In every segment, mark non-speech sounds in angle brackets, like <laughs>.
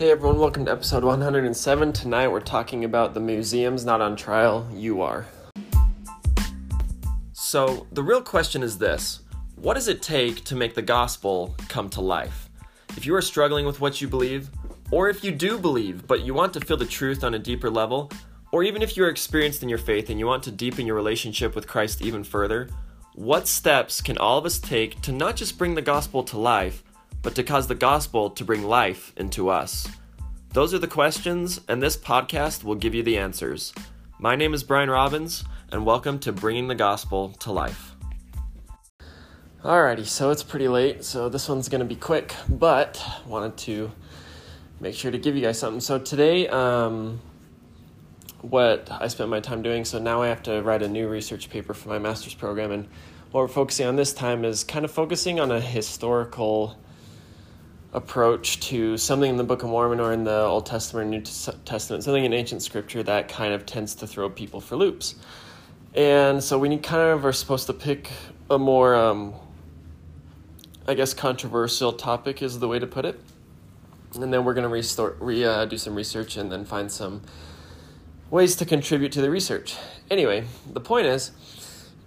Hey everyone, welcome to episode 107. Tonight we're talking about the museums not on trial, you are. So, the real question is this What does it take to make the gospel come to life? If you are struggling with what you believe, or if you do believe but you want to feel the truth on a deeper level, or even if you're experienced in your faith and you want to deepen your relationship with Christ even further, what steps can all of us take to not just bring the gospel to life, but to cause the gospel to bring life into us? Those are the questions, and this podcast will give you the answers. My name is Brian Robbins, and welcome to Bringing the Gospel to Life. Alrighty, so it's pretty late, so this one's to be quick, but wanted to make sure to give you guys something. So today, um, what I spent my time doing, so now I have to write a new research paper for my master's program, and what we're focusing on this time is kind of focusing on a historical approach to something in the Book of Mormon or in the Old Testament or New Testament, something in ancient scripture that kind of tends to throw people for loops. And so we kind of are supposed to pick a more, um, I guess, controversial topic is the way to put it. And then we're going to restore, re, uh, do some research and then find some ways to contribute to the research. Anyway, the point is,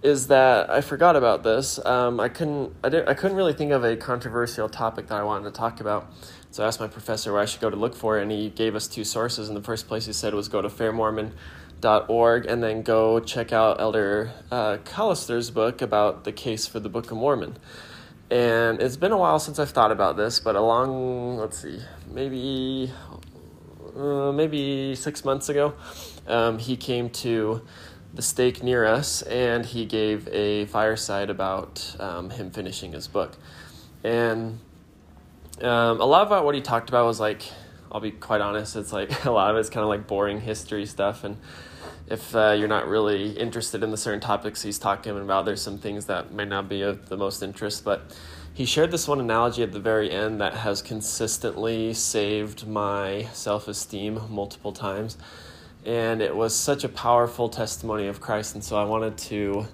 is that I forgot about this. Um, I couldn't I, didn't, I couldn't really think of a controversial topic that I wanted to talk about. So I asked my professor where I should go to look for it, and he gave us two sources. And the first place he said was go to fairmormon.org and then go check out Elder uh, Callister's book about the case for the Book of Mormon. And it's been a while since I've thought about this, but along, let's see, maybe uh, maybe six months ago, um, he came to the stake near us, and he gave a fireside about um, him finishing his book. And um, a lot about what he talked about was like, I'll be quite honest, it's like <laughs> a lot of it's kind of like boring history stuff. And if uh, you're not really interested in the certain topics he's talking about, there's some things that may not be of the most interest. But he shared this one analogy at the very end that has consistently saved my self esteem multiple times and it was such a powerful testimony of Christ. And so I wanted to,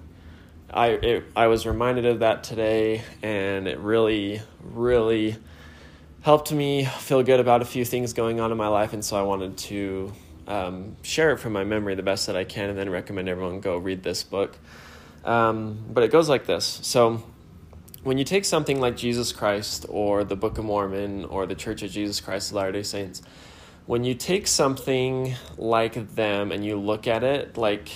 I it, I was reminded of that today, and it really, really helped me feel good about a few things going on in my life. And so I wanted to um, share it from my memory the best that I can, and then recommend everyone go read this book. Um, but it goes like this. So when you take something like Jesus Christ or the Book of Mormon or the Church of Jesus Christ of Latter day Saints, when you take something like them and you look at it, like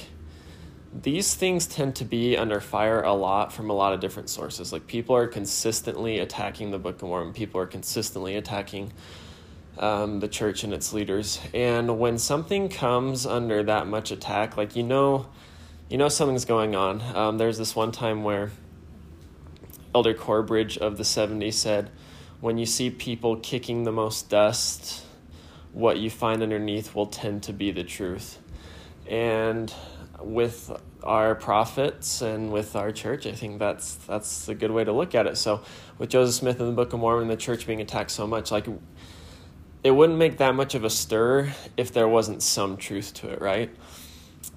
these things tend to be under fire a lot from a lot of different sources. Like people are consistently attacking the Book of Mormon, people are consistently attacking um, the church and its leaders. And when something comes under that much attack, like you know, you know something's going on. Um, there's this one time where Elder Corbridge of the 70s said, when you see people kicking the most dust what you find underneath will tend to be the truth. And with our prophets and with our church, I think that's that's a good way to look at it. So, with Joseph Smith and the Book of Mormon, the church being attacked so much, like it wouldn't make that much of a stir if there wasn't some truth to it, right?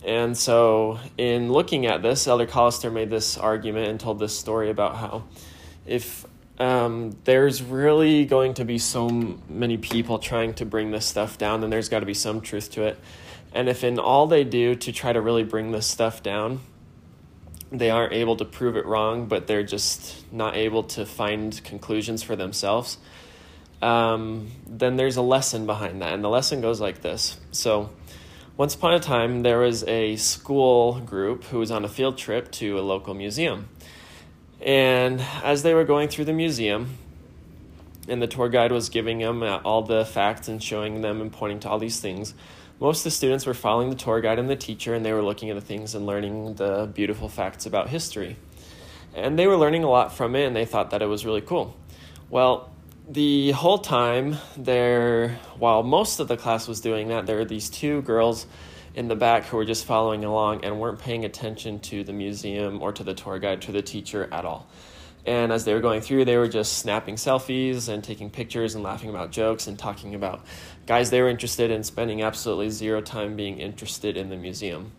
And so, in looking at this, Elder Callister made this argument and told this story about how if um, there's really going to be so many people trying to bring this stuff down, then there's got to be some truth to it. And if in all they do to try to really bring this stuff down, they aren't able to prove it wrong, but they're just not able to find conclusions for themselves, um, then there's a lesson behind that. And the lesson goes like this. So, once upon a time, there was a school group who was on a field trip to a local museum. And as they were going through the museum, and the tour guide was giving them uh, all the facts and showing them and pointing to all these things, most of the students were following the tour guide and the teacher, and they were looking at the things and learning the beautiful facts about history. And they were learning a lot from it, and they thought that it was really cool. Well, the whole time there, while most of the class was doing that, there were these two girls in the back who were just following along and weren't paying attention to the museum or to the tour guide, to the teacher at all. And as they were going through, they were just snapping selfies and taking pictures and laughing about jokes and talking about guys they were interested in, spending absolutely zero time being interested in the museum.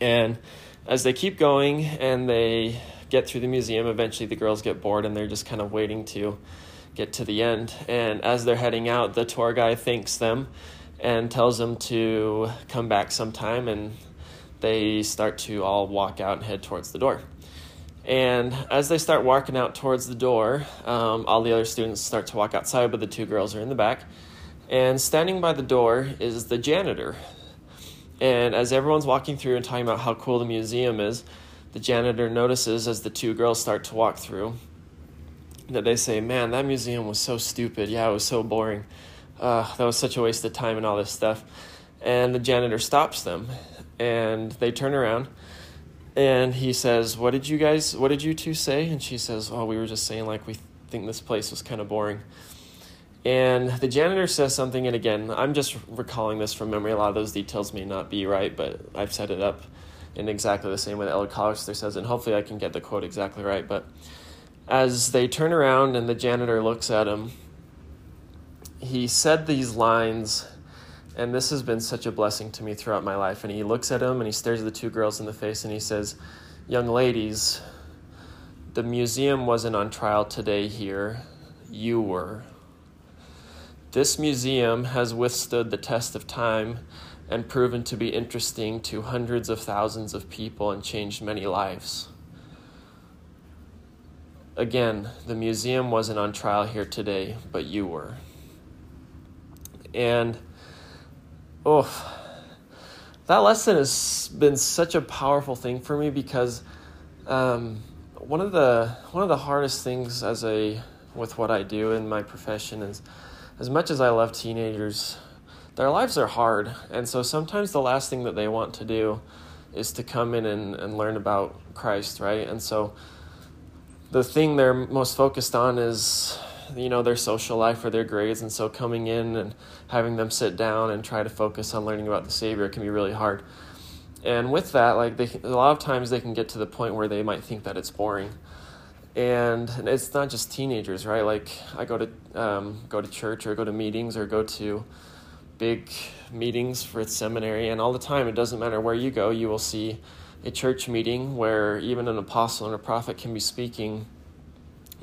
And as they keep going and they get through the museum, eventually the girls get bored and they're just kind of waiting to get to the end. And as they're heading out, the tour guy thanks them and tells them to come back sometime. And they start to all walk out and head towards the door. And as they start walking out towards the door, um, all the other students start to walk outside, but the two girls are in the back. And standing by the door is the janitor. And as everyone's walking through and talking about how cool the museum is, the janitor notices as the two girls start to walk through that they say, Man, that museum was so stupid. Yeah, it was so boring. Uh, that was such a waste of time and all this stuff. And the janitor stops them and they turn around and he says, What did you guys, what did you two say? And she says, Oh, we were just saying, like, we think this place was kind of boring. And the janitor says something, and again, I'm just recalling this from memory. A lot of those details may not be right, but I've set it up in exactly the same way that Elder Callister says, and hopefully I can get the quote exactly right. But as they turn around and the janitor looks at him, he said these lines, and this has been such a blessing to me throughout my life. And he looks at him and he stares the two girls in the face and he says, Young ladies, the museum wasn't on trial today here, you were. This museum has withstood the test of time and proven to be interesting to hundreds of thousands of people and changed many lives. Again, the museum wasn't on trial here today, but you were. And, oh, that lesson has been such a powerful thing for me because um, one of the one of the hardest things as a with what I do in my profession is as much as I love teenagers, their lives are hard. And so sometimes the last thing that they want to do is to come in and, and learn about Christ, right? And so the thing they're most focused on is, you know, their social life or their grades. And so coming in and having them sit down and try to focus on learning about the Savior can be really hard. And with that, like they, a lot of times they can get to the point where they might think that it's boring and it's not just teenagers, right? Like I go to um, go to church or go to meetings or go to big meetings for seminary, and all the time it doesn't matter where you go, you will see a church meeting where even an apostle and a prophet can be speaking,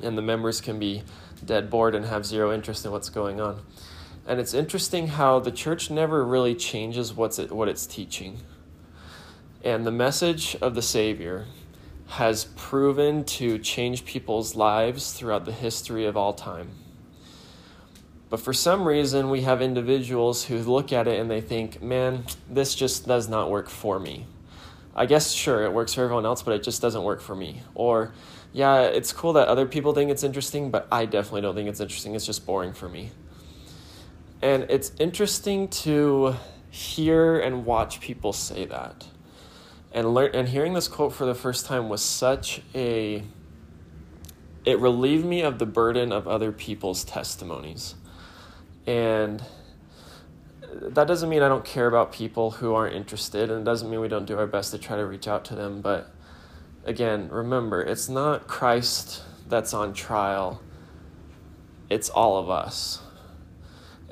and the members can be dead bored and have zero interest in what's going on. And it's interesting how the church never really changes what's it, what it's teaching. And the message of the Savior has proven to change people's lives throughout the history of all time. But for some reason, we have individuals who look at it and they think, man, this just does not work for me. I guess, sure, it works for everyone else, but it just doesn't work for me. Or, yeah, it's cool that other people think it's interesting, but I definitely don't think it's interesting. It's just boring for me. And it's interesting to hear and watch people say that and learn and hearing this quote for the first time was such a it relieved me of the burden of other people's testimonies and that doesn't mean i don't care about people who aren't interested and it doesn't mean we don't do our best to try to reach out to them but again remember it's not christ that's on trial it's all of us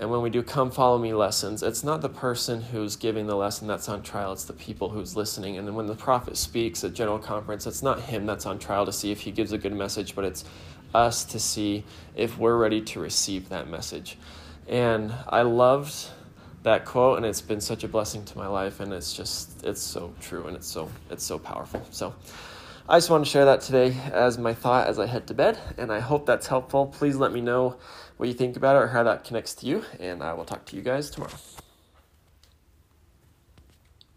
and when we do come follow me lessons, it's not the person who's giving the lesson that's on trial, it's the people who's listening. And when the prophet speaks at general conference, it's not him that's on trial to see if he gives a good message, but it's us to see if we're ready to receive that message. And I loved that quote and it's been such a blessing to my life and it's just it's so true and it's so it's so powerful. So I just want to share that today as my thought as I head to bed, and I hope that's helpful. Please let me know what you think about it or how that connects to you, and I will talk to you guys tomorrow.